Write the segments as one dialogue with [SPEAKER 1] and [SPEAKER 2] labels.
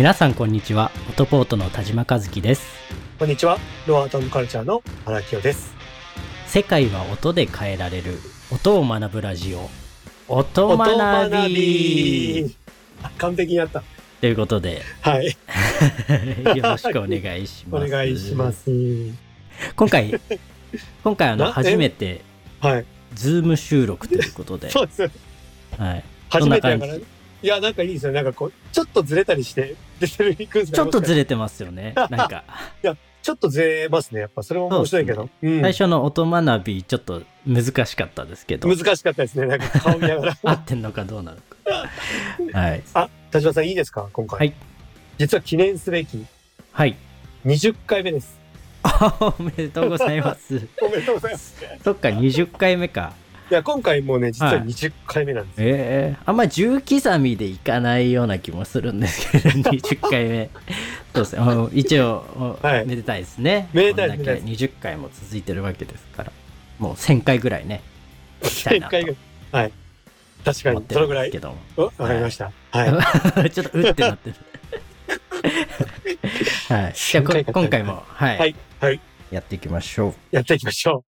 [SPEAKER 1] 皆さんこんにちはオトポートの田島和樹です
[SPEAKER 2] こんにちは。ロアートカルチャーの荒木です。
[SPEAKER 1] 世界は音で変えられる音を学ぶラジオ音
[SPEAKER 2] 音
[SPEAKER 1] 学
[SPEAKER 2] 学
[SPEAKER 1] び
[SPEAKER 2] 完璧にやった。
[SPEAKER 1] ということで
[SPEAKER 2] はい。
[SPEAKER 1] よろしくお願いし
[SPEAKER 2] お
[SPEAKER 1] ます
[SPEAKER 2] 願いします。
[SPEAKER 1] 今回今回あの初めて
[SPEAKER 2] はい。
[SPEAKER 1] ズーム収録ということで、
[SPEAKER 2] そうです。
[SPEAKER 1] はい、
[SPEAKER 2] 初めてだから。いや、なんかいいですよ。なんかこう、ちょっとずれたりして出てるいくんです
[SPEAKER 1] ちょっとず
[SPEAKER 2] れ、
[SPEAKER 1] れてますよねなんか
[SPEAKER 2] ちょっとずれますね。やっぱそれも面白いけど。うん
[SPEAKER 1] 最初の音学びちょっと難しかったですけど
[SPEAKER 2] 難しかったですね。なんか顔見ながら。
[SPEAKER 1] 合ってんのかどうなのか はい
[SPEAKER 2] あ、田島さんいいですか？今回。
[SPEAKER 1] はい。
[SPEAKER 2] 実は記念すべき
[SPEAKER 1] はい
[SPEAKER 2] 20回目です。
[SPEAKER 1] あおめでとうございます
[SPEAKER 2] おめでとうございます。
[SPEAKER 1] そっか20回目か
[SPEAKER 2] いや、今回もうね、実は
[SPEAKER 1] はい
[SPEAKER 2] 20回目なんです。
[SPEAKER 1] ええあんま重刻みでいかないような気もするんですけど 20回目そうですねあの一応、お
[SPEAKER 2] はい
[SPEAKER 1] めでたいですね
[SPEAKER 2] めでたい
[SPEAKER 1] こんだけ
[SPEAKER 2] めでたい
[SPEAKER 1] 20回も続いてるわけですからもう1000回ぐらいね行きたい
[SPEAKER 2] 1000
[SPEAKER 1] なと
[SPEAKER 2] 回ぐらい。はい。確かに、
[SPEAKER 1] 思って
[SPEAKER 2] そのぐらい
[SPEAKER 1] け。ども
[SPEAKER 2] おわかりました。はい。
[SPEAKER 1] ちょっとうってなってる はいじゃあこ
[SPEAKER 2] 1000回
[SPEAKER 1] 今回もはい、
[SPEAKER 2] はい。はい。
[SPEAKER 1] やっていきましょう
[SPEAKER 2] やっていきましょう。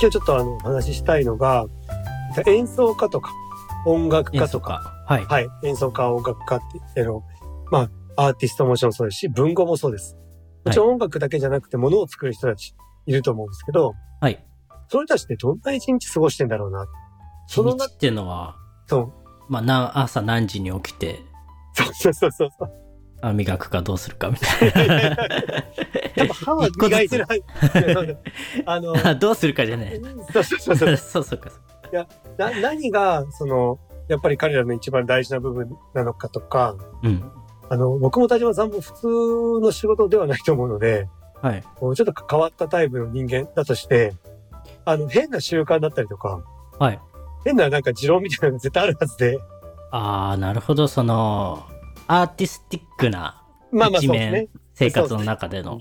[SPEAKER 2] 今日ちょっとあの、お話ししたいのが、演奏家とか、音楽家とか、
[SPEAKER 1] 家はい
[SPEAKER 2] はい。演奏家、音楽家っていうの、まあ、アーティストももちろんそうですし、文豪もそうです。もちろん音楽だけじゃなくて、ものを作る人たちいると思うんですけど、
[SPEAKER 1] はい
[SPEAKER 2] それたちってどんな一日過ごしてんだろうな？その
[SPEAKER 1] 日っていうのは
[SPEAKER 2] そう。
[SPEAKER 1] まあな朝何時に起きて
[SPEAKER 2] そうそうそうそう。
[SPEAKER 1] あ磨くかどうするかみたいな
[SPEAKER 2] 多分歯は磨いてる。あの、
[SPEAKER 1] あ どうするかじゃない。
[SPEAKER 2] そうそうそうそう。
[SPEAKER 1] そうそうか。
[SPEAKER 2] な、何が、その、やっぱり彼らの一番大事な部分なのかとか、
[SPEAKER 1] うん。
[SPEAKER 2] あの、僕も田島さんも普通の仕事ではないと思うので、
[SPEAKER 1] はい。
[SPEAKER 2] ちょっと変わったタイプの人間だとして、あの、変な習慣だったりとか、
[SPEAKER 1] はい。
[SPEAKER 2] 変ななんか持論みたいなのが絶対あるはずで、
[SPEAKER 1] ああ、なるほど。その、アーティスティックな
[SPEAKER 2] まあまあ
[SPEAKER 1] 一面
[SPEAKER 2] そうですね。
[SPEAKER 1] 生活の中でのっ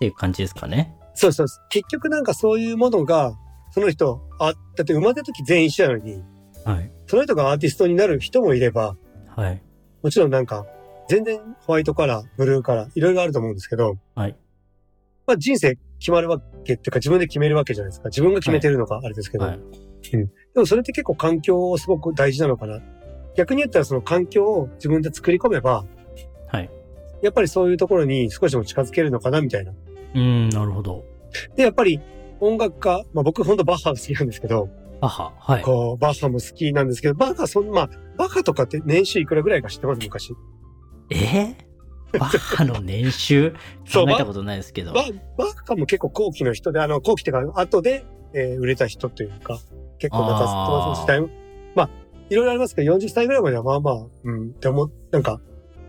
[SPEAKER 1] ていう感じですかね。
[SPEAKER 2] そうそう。結局なんかそういうものが、その人、あ、だって生まれた時全員一緒なのに、
[SPEAKER 1] はい。
[SPEAKER 2] その人がアーティストになる人もいれば、
[SPEAKER 1] はい。
[SPEAKER 2] もちろんなんか、全然ホワイトカラー、ブルーカラー、いろいろあると思うんですけど、
[SPEAKER 1] はい。
[SPEAKER 2] まあ人生決まるわけっていうか自分で決めるわけじゃないですか。自分が決めてるのがあれですけど。
[SPEAKER 1] はい。
[SPEAKER 2] でもそれって結構環境をすごく大事なのかな。逆に言ったらその環境を自分で作り込めば、
[SPEAKER 1] はい。
[SPEAKER 2] やっぱりそういうところに少しでも近づけるのかなみたいな。
[SPEAKER 1] うん、なるほど。
[SPEAKER 2] で、やっぱり音楽家、まあ僕本当バッハが好きなんですけど、
[SPEAKER 1] 母。はい。
[SPEAKER 2] こう、バッハも好きなんですけど、バッハそんまあ、バッハとかって年収いくらぐらいか知ってます昔？
[SPEAKER 1] え？ーバッハの年収？
[SPEAKER 2] そう
[SPEAKER 1] 考えたことないですけど。
[SPEAKER 2] ババッハも結構後期の人で、あの、後期っていうか、後で、えー売れた人というか、結構なんか、
[SPEAKER 1] あー
[SPEAKER 2] その時代も、まあ、いろいろありますけど、40歳ぐらいまではまあまあ、うん、って思う、なんか、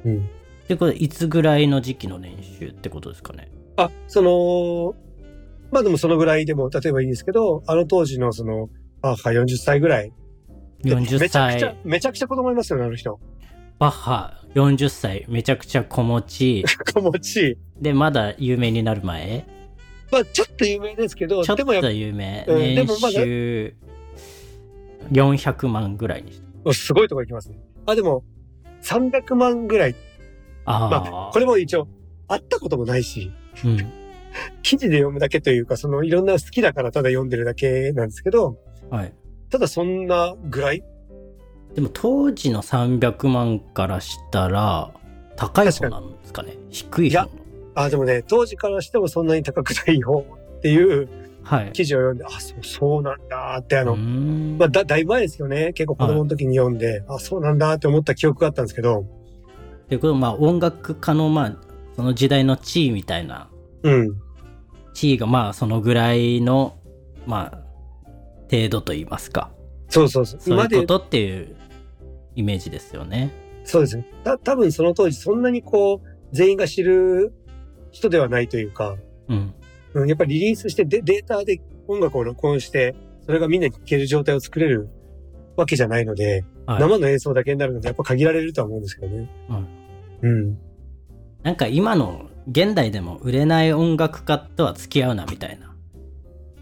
[SPEAKER 2] うん。
[SPEAKER 1] ってことでいつぐらいの時期の年収ってことですかね？
[SPEAKER 2] あ、その、まあでもそのぐらいでも、例えばいいんですけど、あの当時のその、バッハ40歳ぐらい。で
[SPEAKER 1] 40
[SPEAKER 2] めちゃくちゃ
[SPEAKER 1] 歳、、
[SPEAKER 2] めちゃくちゃ子供いますよね、あの人。
[SPEAKER 1] バッハ40歳、めちゃくちゃ子持ち。
[SPEAKER 2] 子持ち。
[SPEAKER 1] で、まだ有名になる前？
[SPEAKER 2] まあ、ちょっと有名ですけど、
[SPEAKER 1] ちょっと有名。
[SPEAKER 2] うんで
[SPEAKER 1] 年
[SPEAKER 2] もまだ
[SPEAKER 1] 収400万ぐらいにして。
[SPEAKER 2] ぱ、すごいとこ行きますね。あ、でも、300万ぐらい。
[SPEAKER 1] ああ、
[SPEAKER 2] まあ、これも一応、会ったこともないし、
[SPEAKER 1] うん。
[SPEAKER 2] 記事で読むだけというか、そのいろんな好きだからただ読んでるだけなんですけど、
[SPEAKER 1] はい。
[SPEAKER 2] ただそんなぐらい？
[SPEAKER 1] でも当時の300万からしたら、高い方なんですかね低い方
[SPEAKER 2] いやあ、でもね、当時からしてもそんなに高くないよっていう
[SPEAKER 1] はい。
[SPEAKER 2] 記事を読んで、あ、そう、そうなんだって、あの、まあ、だ、だいぶ前ですよね。結構子供の時に読んで、あ、そうなんだって思った記憶があったんですけど、
[SPEAKER 1] ということで、まあ音楽家の、まあ、その時代の地位みたいな、
[SPEAKER 2] うん。
[SPEAKER 1] 地位がまあそのぐらいの、まあ、程度と言いますか。
[SPEAKER 2] そうそうそう。
[SPEAKER 1] そういうことっていうイメージですよね。
[SPEAKER 2] そうですね。た、多分その当時そんなにこう、全員が知る人ではないというか、
[SPEAKER 1] うん。
[SPEAKER 2] うん、やっぱりリリースしてデデータで音楽を録音して、それがみんなに聴ける状態を作れるわけじゃないので、
[SPEAKER 1] はい。
[SPEAKER 2] 生の演奏だけになるのでやっぱ限られるとは思うんですけどね。うん。
[SPEAKER 1] なんか今の現代でも売れない音楽家とは付き合うなみたいな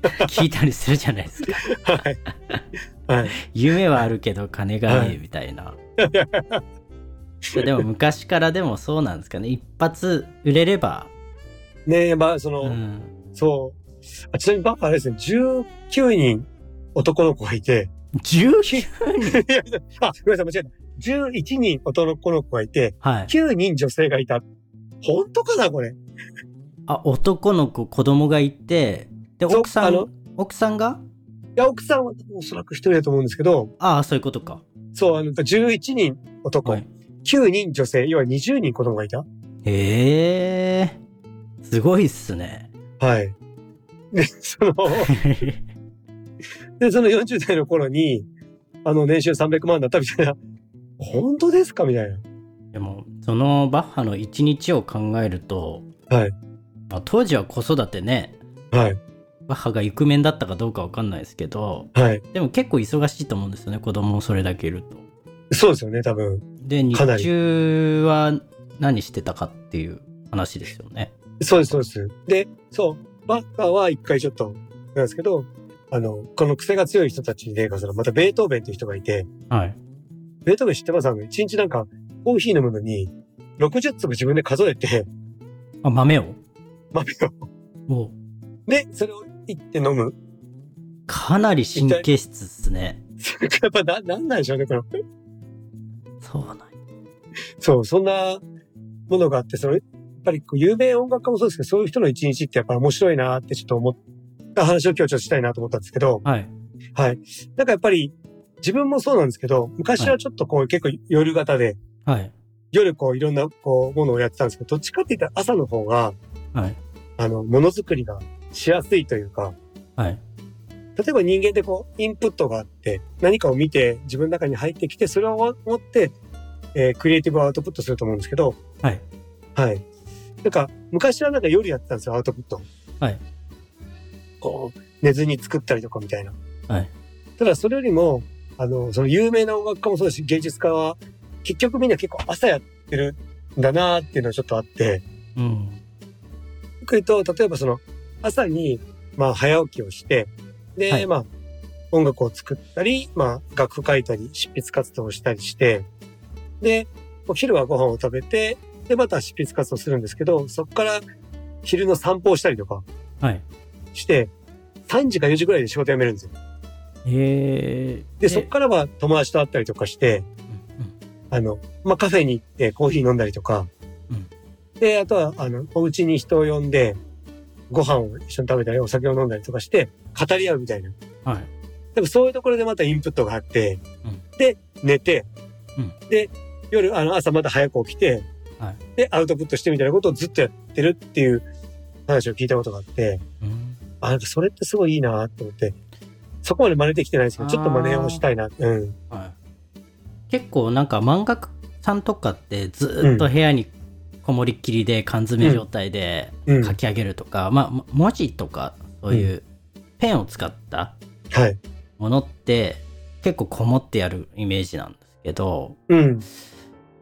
[SPEAKER 1] 聞いたりするじゃないですか。
[SPEAKER 2] はい。はい。
[SPEAKER 1] 夢はあるけど金がねえみたいな。でも昔からでもそうなんですかね。一発売れれば。
[SPEAKER 2] ねえ、まあ、その、
[SPEAKER 1] うん、
[SPEAKER 2] そう。あちなみにバッハあれですね、19人男の子がいて、
[SPEAKER 1] 19人？
[SPEAKER 2] いやあ、ごめんなさい、間違えた。11人男の子がいて、
[SPEAKER 1] はい。
[SPEAKER 2] 9人女性がいた。本当かな、これ？
[SPEAKER 1] あ、男の子、子供がいて、で、奥さん奥さんが？
[SPEAKER 2] いや、奥さんはおそらく一人だと思うんですけど、
[SPEAKER 1] ああ、そういうことか。
[SPEAKER 2] そう、あの、11人男、
[SPEAKER 1] はい。
[SPEAKER 2] 9人女性、要は20人子供がいた。
[SPEAKER 1] へえ。すごいっすね。
[SPEAKER 2] はい。で、その、で、その40代の頃に、あの、年収300万だったみたいな、本当ですか？みたいな。
[SPEAKER 1] でも、そのバッハの一日を考えると、
[SPEAKER 2] はい。
[SPEAKER 1] まあ当時は子育てね、
[SPEAKER 2] はい。
[SPEAKER 1] バッハがイクメンだったかどうかわかんないですけど、
[SPEAKER 2] はい。
[SPEAKER 1] でも結構忙しいと思うんですよね、子供をそれだけいると。
[SPEAKER 2] そうですよね、多分。
[SPEAKER 1] で、日中は何してたかっていう話ですよね。
[SPEAKER 2] そうです、そうです。で、そう、バッハは一回ちょっと、なんですけど、あの、この癖が強い人たちで、そのまたベートーベンっていう人がいて、
[SPEAKER 1] はい。
[SPEAKER 2] ベートーベン知ってます？あの、一日なんか、コーヒー飲むのに、60粒自分で数えて、
[SPEAKER 1] あ、豆を？
[SPEAKER 2] 豆を。
[SPEAKER 1] お
[SPEAKER 2] で、それを行って飲む。
[SPEAKER 1] かなり神経質っすね。
[SPEAKER 2] やっぱな、なんなんでしょうね、この。
[SPEAKER 1] そうなんや
[SPEAKER 2] そう、そんなものがあって、その、ぱりこう有名音楽家もそうですけど、そういう人の一日ってやっぱ面白いなってちょっと思った話を今日ちょっとしたいなと思ったんですけど、
[SPEAKER 1] はい。
[SPEAKER 2] はい。なんかやっぱり、自分もそうなんですけど、昔はちょっとこう結構夜型で、
[SPEAKER 1] はい。
[SPEAKER 2] 夜こういろんなこうものをやってたんですけど、どっちかって言ったら朝の方が、
[SPEAKER 1] はい。
[SPEAKER 2] あの、ものづくりがしやすいというか、
[SPEAKER 1] はい。
[SPEAKER 2] 例えば人間ってこう、インプットがあって、何かを見て自分の中に入ってきて、それを持って、えークリエイティブをアウトプットすると思うんですけど、
[SPEAKER 1] はい。
[SPEAKER 2] はい。なんか、昔はなんか夜やってたんですよ、アウトプット。
[SPEAKER 1] はい。
[SPEAKER 2] こう、寝ずに作ったりとかみたいな。
[SPEAKER 1] はい。
[SPEAKER 2] ただ、それよりも、あの、その有名な音楽家もそうだし、芸術家は、結局みんな結構朝やってるんだなーっていうのはちょっとあって、
[SPEAKER 1] うん。
[SPEAKER 2] よく言うと、例えばその、朝に、まあ、早起きをして、で、
[SPEAKER 1] はい
[SPEAKER 2] まあ、音楽を作ったり、まあ、楽譜書いたり、執筆活動をしたりして、で、お昼はご飯を食べて、で、また執筆活動するんですけど、そこから昼の散歩をしたりとか
[SPEAKER 1] はい。
[SPEAKER 2] して、3時か4時ぐらいで仕事辞めるんですよ。
[SPEAKER 1] えー、
[SPEAKER 2] で、そこからは友達と会ったりとかして、あの、まあ、カフェに行ってコーヒー飲んだりとか、
[SPEAKER 1] うん。
[SPEAKER 2] で、あとは、あの、お家に人を呼んで、ご飯を一緒に食べたり、お酒を飲んだりとかして、語り合うみたいな。
[SPEAKER 1] うんはい。
[SPEAKER 2] でもそういうところでまたインプットがあって、
[SPEAKER 1] うん。
[SPEAKER 2] で、寝て、
[SPEAKER 1] うん。
[SPEAKER 2] で、夜、あの、朝また早く起きて、
[SPEAKER 1] はい
[SPEAKER 2] で、アウトプットしてみたいなことをずっとやってるっていう話を聞いたことがあって、
[SPEAKER 1] うん
[SPEAKER 2] あ、なんかそれってすごいいいなと思って、そこまで真似できてないですけど、ちょっと真似をしたいな。うん。
[SPEAKER 1] はい、結構なんか漫画家さんとかってずーっと部屋にこもりっきりで缶詰状態で
[SPEAKER 2] うん。
[SPEAKER 1] 書き上げるとか、まあも文字とかそういうペンを使った
[SPEAKER 2] はい。
[SPEAKER 1] ものって結構こもってやるイメージなんですけど
[SPEAKER 2] うん。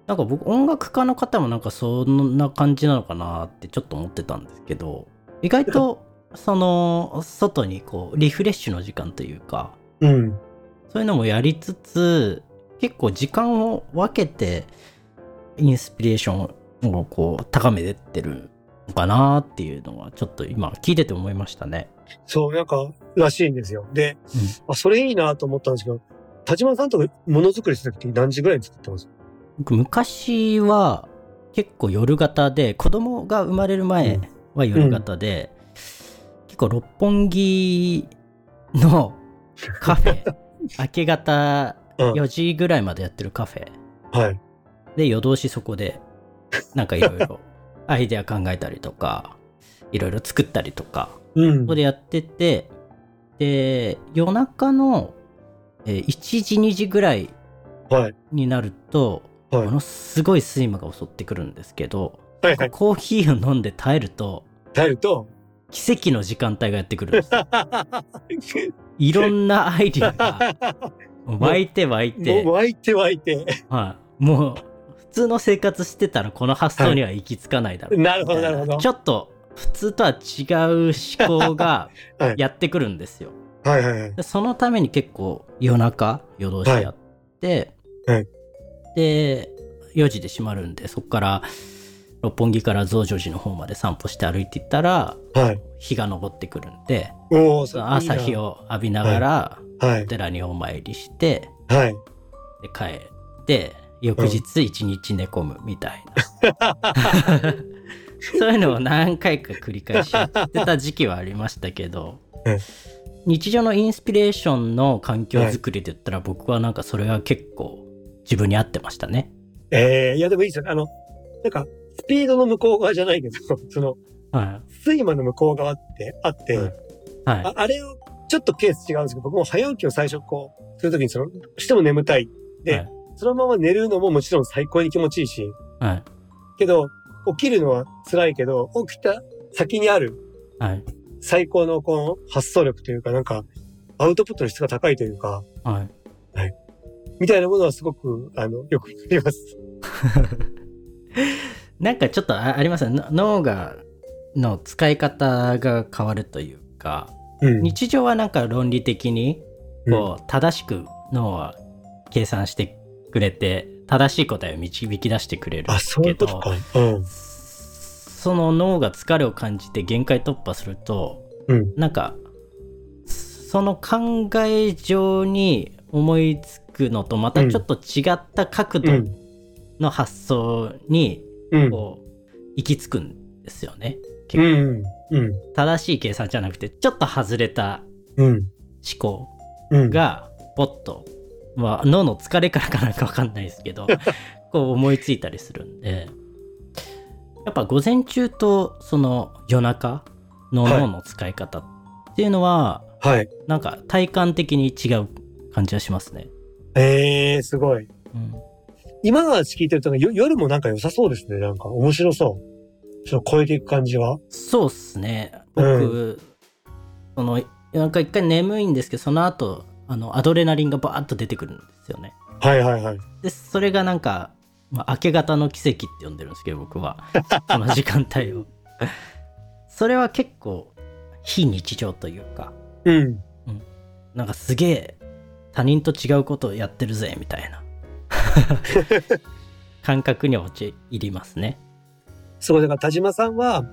[SPEAKER 1] なんか僕音楽家の方もなんかそんな感じなのかなってちょっと思ってたんですけど意外と その外にこうリフレッシュの時間というか
[SPEAKER 2] うん。
[SPEAKER 1] そういうのもやりつつ結構時間を分けてインスピレーションをこう高めてってるのかなっていうのはちょっと今聞いてて思いましたね。
[SPEAKER 2] そう、なんか、らしいんですよ。で、
[SPEAKER 1] うん
[SPEAKER 2] あ、それいいなと思ったんですけど、田島さんとかものづくりするときって何時ぐらいに作ってます？
[SPEAKER 1] 僕昔は結構夜型で子供が生まれる前は夜型で、結構六本木のカフェ 明け方
[SPEAKER 2] うん。
[SPEAKER 1] 4時ぐらいまでやってるカフェ
[SPEAKER 2] はい。
[SPEAKER 1] で夜通しそこでなんかいろいろアイデア考えたりとかいろいろ作ったりとか
[SPEAKER 2] うん
[SPEAKER 1] そこ。でやっててで夜中のえー1時2時ぐらい。になると
[SPEAKER 2] はい。
[SPEAKER 1] ものすごい睡魔が襲ってくるんですけど、
[SPEAKER 2] はいはい。
[SPEAKER 1] コーヒーを飲んで耐えると
[SPEAKER 2] 耐えると、
[SPEAKER 1] 奇跡の時間帯がやってくるんです。よ いろんなアイデアが 湧いて湧い
[SPEAKER 2] も
[SPEAKER 1] て
[SPEAKER 2] う、湧いて湧いて。
[SPEAKER 1] はい、もう普通の生活してたらこの発想には行き着かないだろう、
[SPEAKER 2] なるほど、な。るほど。
[SPEAKER 1] ちょっと普通とは違う思考が
[SPEAKER 2] はい。
[SPEAKER 1] やってくるんですよ。
[SPEAKER 2] はいはいはい。
[SPEAKER 1] でそのために結構夜中、夜通しやって、
[SPEAKER 2] はい。はい
[SPEAKER 1] で、4時で閉まるんで、そこから六本木から増上寺の方まで散歩して歩いていったら、
[SPEAKER 2] はい。
[SPEAKER 1] 日が昇ってくるんで、朝日。を浴びながら、
[SPEAKER 2] はい
[SPEAKER 1] お。寺にお参りして、
[SPEAKER 2] はい。
[SPEAKER 1] で帰って、翌日一日寝込むみたいな。そういうのを何回か繰り返しやってた時期はありましたけど
[SPEAKER 2] うん、
[SPEAKER 1] 日常のインスピレーションの環境づくりで言ったら僕はなんかそれは結構自分に合ってましたね。
[SPEAKER 2] ええいやでもいいですよ。あの、なんか、スピードの向こう側じゃないけど、その、
[SPEAKER 1] は
[SPEAKER 2] 睡魔の向こう側ってあって、
[SPEAKER 1] はいい。はい。
[SPEAKER 2] ああれを、ちょっとケース違うんですけど、僕も早起きを最初こう、するときにその、しても眠たい。で、
[SPEAKER 1] はい
[SPEAKER 2] そのまま寝るのももちろん最高に気持ちいいし、
[SPEAKER 1] はい。
[SPEAKER 2] けど、起きるのは辛いけど、起きた先にある
[SPEAKER 1] はい。
[SPEAKER 2] 最高のこの発想力というか、なんか、アウトプットの質が高いというか、
[SPEAKER 1] はい。
[SPEAKER 2] みたいなものはすごく、あの、よくわかります。
[SPEAKER 1] なんかちょっとあありますよね。の脳が、の使い方が変わるというか、
[SPEAKER 2] うん。
[SPEAKER 1] 日常はなんか論理的にこう正しく脳は計算してくれて正しい答えを導き出してくれるんで
[SPEAKER 2] あ、
[SPEAKER 1] す
[SPEAKER 2] そういう
[SPEAKER 1] けど
[SPEAKER 2] ことか。うん。
[SPEAKER 1] その脳が疲れを感じて限界突破すると
[SPEAKER 2] うん。
[SPEAKER 1] なんかその考え上に思いつくのとまたちょっと違った角度
[SPEAKER 2] うん。
[SPEAKER 1] の発想に
[SPEAKER 2] うん。
[SPEAKER 1] こう行き着くんですよね。
[SPEAKER 2] うん。うん。うん。
[SPEAKER 1] 正しい計算じゃなくてちょっと外れた
[SPEAKER 2] うん。
[SPEAKER 1] 思考
[SPEAKER 2] うん。
[SPEAKER 1] がポッと、まあ、脳の疲れからかなんかわかんないですけど こう思いついたりするんでやっぱ午前中とその夜中の
[SPEAKER 2] はい
[SPEAKER 1] 脳の使い方っていうのは、
[SPEAKER 2] はい。
[SPEAKER 1] なんか体感的に違う感じはしますね。
[SPEAKER 2] ええー、すごい。
[SPEAKER 1] うん、
[SPEAKER 2] 今の話聞いてると、よ夜もなんか良さそうですね。なんか面白そう。ちょっと超えていく感じは。
[SPEAKER 1] そうっすね僕、そのなんか一回眠いんですけどその後あのアドレナリンがバーッと出てくるんですよね。
[SPEAKER 2] はいはいはい。
[SPEAKER 1] でそれがなんか、まあ、明け方の奇跡って呼んでるんですけど僕は その時間帯をそれは結構非日常というか
[SPEAKER 2] うん。
[SPEAKER 1] なんかすげえ他人と違うことをやってるぜみたいな。感覚に陥りますね。
[SPEAKER 2] すごい。だから田島さんは、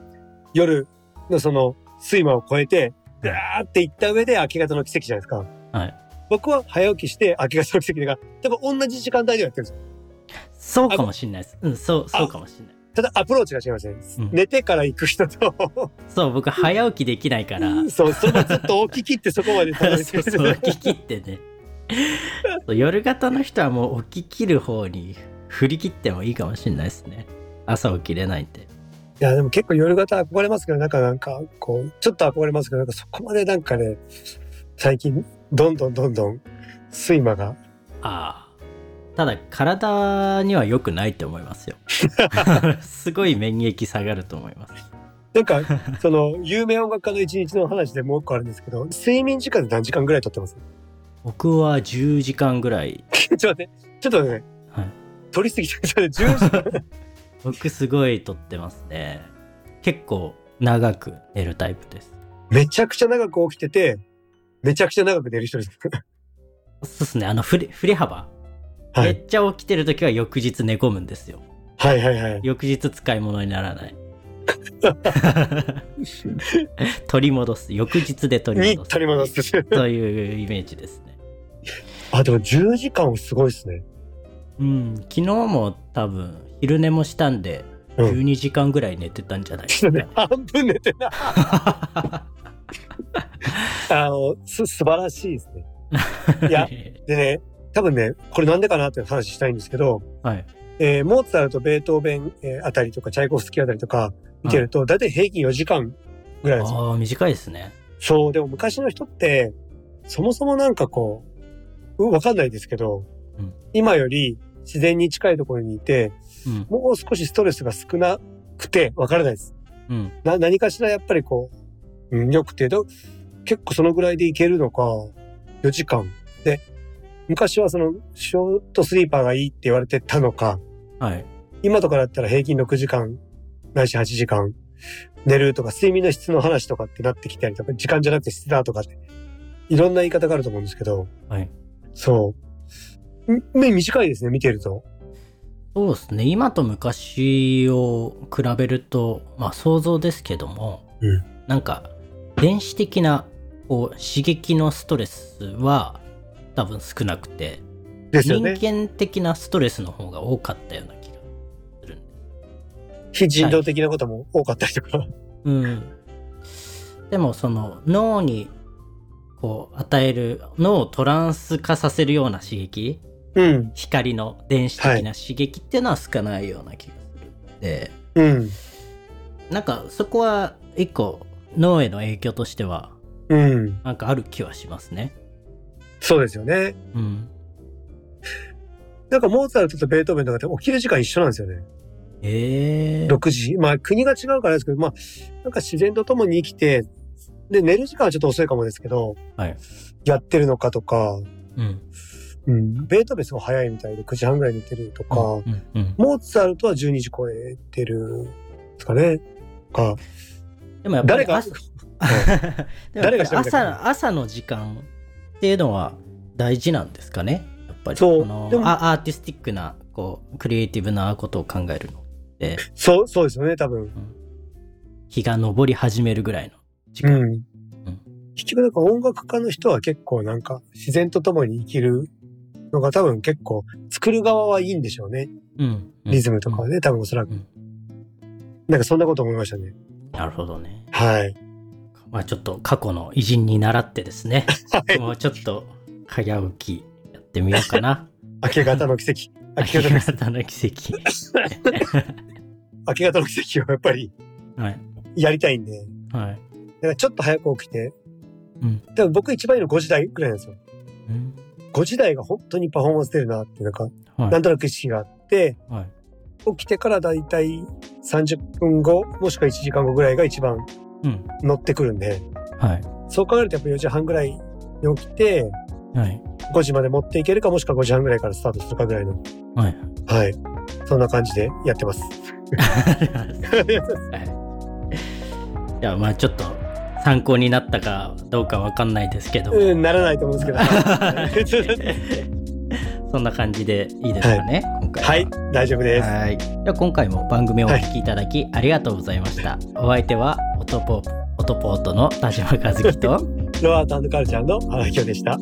[SPEAKER 2] 夜のその、睡魔を超えて、ダーって行った上で明け方の奇跡じゃないですか。
[SPEAKER 1] はい。
[SPEAKER 2] 僕は早起きして明け方の奇跡だから、多分同じ時間帯でやってるんですよ。
[SPEAKER 1] そうかもしんないです。うんそうそうかもしんない。
[SPEAKER 2] ただアプローチが違いますね。
[SPEAKER 1] うん。
[SPEAKER 2] 寝てから行く人と、
[SPEAKER 1] そう僕早起きできないから。
[SPEAKER 2] そう、そのずっと起き切ってそこまで
[SPEAKER 1] そう
[SPEAKER 2] け
[SPEAKER 1] そう起き切ってね。そう 夜型の人はもう起き切る方に振り切ってもいいかもしれないですね。朝起きれないんで。
[SPEAKER 2] いや、でも結構夜型憧れますけど、なんかなんか、こう、ちょっと憧れますけど、なんかそこまでなんかね、最近、どんどんどんどん、睡魔が、
[SPEAKER 1] ああ。ただ体には良くないって思いますよ。すごい免疫下がると思います。
[SPEAKER 2] なんか、その、有名音楽家の一日の話でもう一個あるんですけど、睡眠時間で何時間ぐらいとってます？
[SPEAKER 1] 僕は10時間ぐらい、
[SPEAKER 2] ちょっと待って、ちょっとね、
[SPEAKER 1] はい、
[SPEAKER 2] 取りすぎちゃって、10時間。
[SPEAKER 1] 僕すごいとってますね。結構長く寝るタイプです。
[SPEAKER 2] めちゃくちゃ長く起きてて、めちゃくちゃ長く寝る人です。
[SPEAKER 1] そうですね。あの振れ振れ幅、
[SPEAKER 2] はい。
[SPEAKER 1] めっちゃ起きてる時は翌日寝込むんですよ。
[SPEAKER 2] はいはいはい。
[SPEAKER 1] 翌日使い物にならない。取り戻す。翌日で取り
[SPEAKER 2] に
[SPEAKER 1] 戻す。
[SPEAKER 2] 取り戻す。
[SPEAKER 1] というイメージですね
[SPEAKER 2] あ、でも10時間はすごいですね。
[SPEAKER 1] うん昨日も多分昼寝もしたんで
[SPEAKER 2] うん
[SPEAKER 1] 12時間ぐらい寝てたんじゃないですか、
[SPEAKER 2] ね、半分寝てな。あの、す、素晴らしいですね。いやでね、多分ね、これなんでかなっていう話したいんですけど、
[SPEAKER 1] はい
[SPEAKER 2] えーモーツァルト、ベートーベン、えーあたりとか、チャイコフスキーあたりとか見てると、だいたい平均4時間ぐらいですよ。
[SPEAKER 1] ああ短いですね
[SPEAKER 2] そう、でも昔の人って、そもそもなんかこう、うわかんないですけど、
[SPEAKER 1] うん
[SPEAKER 2] 今より自然に近いところにいて、
[SPEAKER 1] うん
[SPEAKER 2] もう少しストレスが少なくて、わからないです。
[SPEAKER 1] うん
[SPEAKER 2] な、何かしらやっぱりこう、うん、良くて、ど結構そのぐらいでいけるのか、4時間。で、昔はその、ショートスリーパーがいいって言われてたのか、
[SPEAKER 1] はい
[SPEAKER 2] 今とかだったら平均6時間、ないし8時間寝るとか、睡眠の質の話とかってなってきたりとか、時間じゃなくて質だとかっていろんな言い方があると思うんですけど、
[SPEAKER 1] はい。
[SPEAKER 2] そう。ん目短いですね、見てると。
[SPEAKER 1] そうですね。今と昔を比べると、まあ想像ですけども、
[SPEAKER 2] うん
[SPEAKER 1] なんか、電子的なこう刺激のストレスは多分少なくて、人
[SPEAKER 2] ですよね。
[SPEAKER 1] 間的なストレスの方が多かったような気がするんで。
[SPEAKER 2] 非人道的なことも多かったりとか。
[SPEAKER 1] うん。でもその脳にこう与える、脳をトランス化させるような刺激、
[SPEAKER 2] うん。
[SPEAKER 1] 光の電子的な刺激っていうのは少ないような気がするんで、
[SPEAKER 2] うん。
[SPEAKER 1] なんかそこは一個脳への影響としては
[SPEAKER 2] うん。
[SPEAKER 1] なんかある気はしますね。
[SPEAKER 2] そうですよね。
[SPEAKER 1] うん。
[SPEAKER 2] なんかモーツァルトとベートーベンとかって起きる時間一緒なんですよね。
[SPEAKER 1] ええ
[SPEAKER 2] 6時。まあ国が違うからですけど、まあ、なんか自然と共に生きて、で、寝る時間はちょっと遅いかもですけど、
[SPEAKER 1] はい。
[SPEAKER 2] やってるのかとか、
[SPEAKER 1] うん。
[SPEAKER 2] うん。ベートーベンすごい早いみたいで9時半ぐらいに寝てるとか、
[SPEAKER 1] うんうん。
[SPEAKER 2] モーツァルトは12時超えてるんですかね。か、
[SPEAKER 1] でもやっぱり
[SPEAKER 2] 誰が、誰が
[SPEAKER 1] 朝、朝の時間っていうのは大事なんですかね？やっぱり。
[SPEAKER 2] そう
[SPEAKER 1] の
[SPEAKER 2] でも
[SPEAKER 1] あアーティスティックな、こう、クリエイティブなことを考えるのって、
[SPEAKER 2] そう、そうですよね、多分。
[SPEAKER 1] 日が昇り始めるぐらいの時間。
[SPEAKER 2] うん。結局なんか音楽家の人は結構なんか自然と共に生きるのが多分結構作る側はいいんでしょうね。
[SPEAKER 1] うん。
[SPEAKER 2] リズムとかはね、多分おそらく
[SPEAKER 1] うん。
[SPEAKER 2] なんかそんなこと思いましたね。
[SPEAKER 1] なるほどね。
[SPEAKER 2] はい。
[SPEAKER 1] まあちょっと過去の偉人に習ってですね、
[SPEAKER 2] はい。
[SPEAKER 1] もうちょっと早起きやってみようかな。
[SPEAKER 2] 明け方の奇跡。明け方の奇跡。明け方の奇跡 をやっぱり
[SPEAKER 1] 跡。はい。
[SPEAKER 2] やりたいんで。
[SPEAKER 1] はい。
[SPEAKER 2] だからちょっと早く起きて。
[SPEAKER 1] うん。
[SPEAKER 2] でも僕一番いいの5時台くらいなんですよ。
[SPEAKER 1] うん
[SPEAKER 2] 5時台が本当にパフォーマンス出るなって、なんか、
[SPEAKER 1] はい
[SPEAKER 2] なんとなく意識があって、
[SPEAKER 1] はい。
[SPEAKER 2] 起きてからだいたい30分後、もしくは1時間後ぐらいが一番
[SPEAKER 1] うん。
[SPEAKER 2] 乗ってくるんで、
[SPEAKER 1] はい。
[SPEAKER 2] そう考えるとやっぱ4時半ぐらいに起きて、
[SPEAKER 1] はい。
[SPEAKER 2] 5時まで持っていけるか、もしくは5時半ぐらいからスタートするかぐらいの。
[SPEAKER 1] はい。
[SPEAKER 2] はい。そんな感じでやってます。
[SPEAKER 1] はい。じゃあまあちょっと参考になったかどうかわかんないですけど。
[SPEAKER 2] うん、ならないと思うんですけど。
[SPEAKER 1] そんな感じでいいですかね、今回は。
[SPEAKER 2] はい、大丈夫です。
[SPEAKER 1] はい。では今回も番組をお聞きいただきありがとうございました。お相手はオトポオトポートの田島和樹と
[SPEAKER 2] ロアートカルチャーの荒木でした。